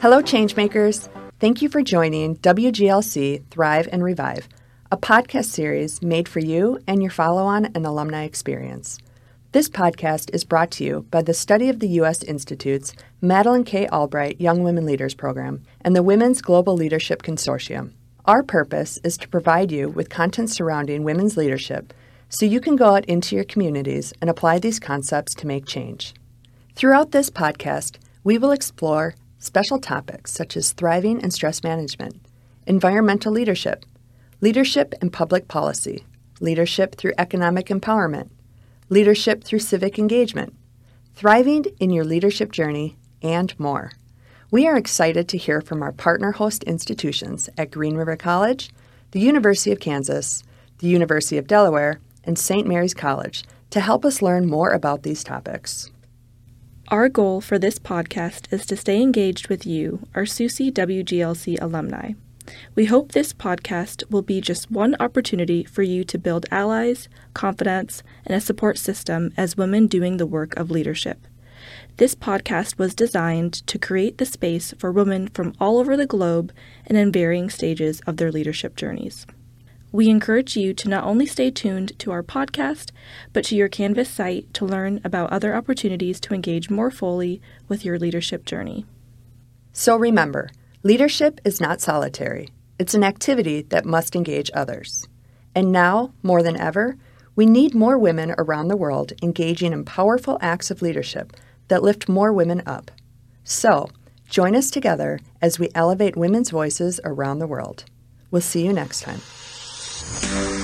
Hello, Changemakers. Thank you for joining WGLC Thrive and Revive, a podcast series made for you and your follow on and alumni experience. This podcast is brought to you by the Study of the U.S. Institute's Madeleine K. Albright Young Women Leaders Program and the Women's Global Leadership Consortium. Our purpose is to provide you with content surrounding women's leadership so you can go out into your communities and apply these concepts to make change. Throughout this podcast, we will explore special topics such as thriving and stress management, environmental leadership, leadership and public policy, leadership through economic empowerment, leadership through civic engagement, thriving in your leadership journey, and more. We are excited to hear from our partner host institutions at Green River College, the University of Kansas, the University of Delaware, and St. Mary's College to help us learn more about these topics. Our goal for this podcast is to stay engaged with you, our SUSI WGLC alumni. We hope this podcast will be just one opportunity for you to build allies, confidence, and a support system as women doing the work of leadership. This podcast was designed to create the space for women from all over the globe and in varying stages of their leadership journeys. We encourage you to not only stay tuned to our podcast, but to your Canvas site to learn about other opportunities to engage more fully with your leadership journey. So remember, leadership is not solitary, it's an activity that must engage others. And now, more than ever, we need more women around the world engaging in powerful acts of leadership that lift more women up. So, join us together as we elevate women's voices around the world. We'll see you next time. Thank you.